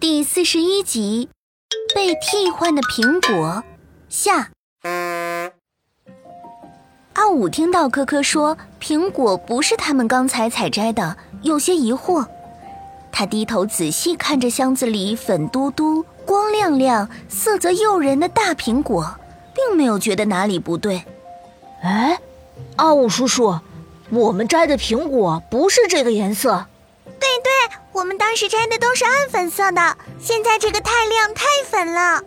第四十一集，被替换的苹果下。阿五听到科科说苹果不是他们刚才采摘的，有些疑惑。他低头仔细看着箱子里粉嘟嘟、光亮亮、色泽诱人的大苹果，并没有觉得哪里不对。哎，阿五叔叔，我们摘的苹果不是这个颜色。我们当时摘的都是暗粉色的，现在这个太亮太粉了。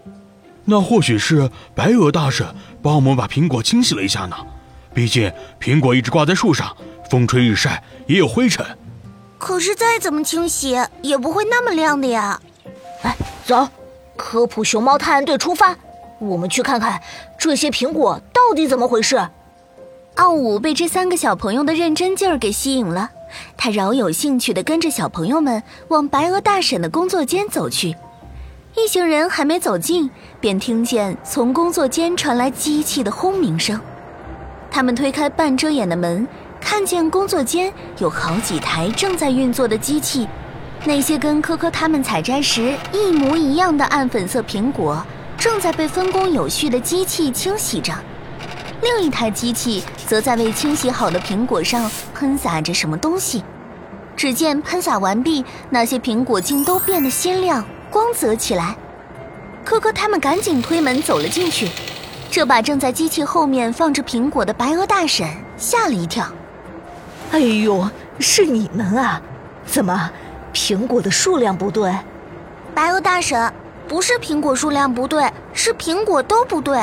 那或许是白鹅大婶帮我们把苹果清洗了一下呢。毕竟苹果一直挂在树上，风吹日晒也有灰尘。可是再怎么清洗也不会那么亮的呀。哎，走，科普熊猫探案队出发，我们去看看这些苹果到底怎么回事。奥武被这三个小朋友的认真劲儿给吸引了，他饶有兴趣地跟着小朋友们往白鹅大婶的工作间走去。一行人还没走近，便听见从工作间传来机器的轰鸣声。他们推开半遮掩的门，看见工作间有好几台正在运作的机器，那些跟科科他们采摘时一模一样的暗粉色苹果，正在被分工有序的机器清洗着。另一台机器则在为清洗好的苹果上喷洒着什么东西。只见喷洒完毕，那些苹果竟都变得鲜亮、光泽起来。科科他们赶紧推门走了进去。这把正在机器后面放着苹果的白鹅大婶吓了一跳。哎呦，是你们啊？怎么，苹果的数量不对？白鹅大婶，不是苹果数量不对，是苹果都不对。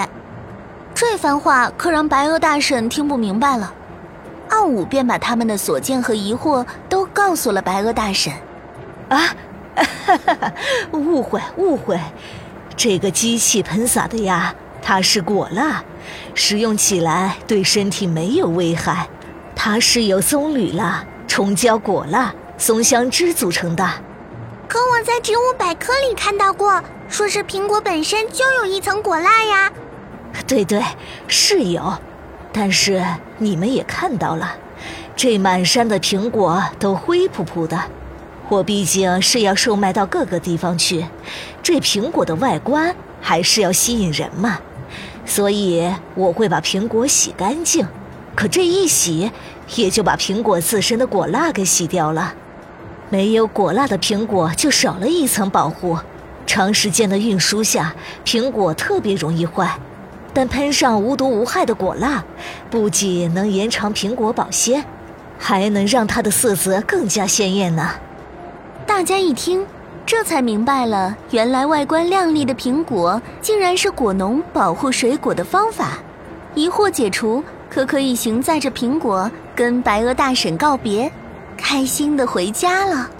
这番话可让白鹅大婶听不明白了。奥武便把他们的所见和疑惑都告诉了白鹅大婶。啊，误会误会，这个机器喷洒的呀。它是果蜡，使用起来对身体没有危害。它是由棕榈蜡、虫胶果蜡、松香脂组成的。可我在植物百科里看到过，说是苹果本身就有一层果蜡呀。对对，是有。但是你们也看到了，这满山的苹果都灰扑扑的。我毕竟是要售卖到各个地方去，这苹果的外观还是要吸引人嘛。所以我会把苹果洗干净，可这一洗，也就把苹果自身的果蜡给洗掉了。没有果蜡的苹果就少了一层保护，长时间的运输下，苹果特别容易坏。但喷上无毒无害的果蜡，不仅能延长苹果保鲜，还能让它的色泽更加鲜艳呢。大家一听。这才明白了，原来外观亮丽的苹果竟然是果农保护水果的方法。疑惑解除，可可一行载着苹果跟白鹅大婶告别，开心的回家了。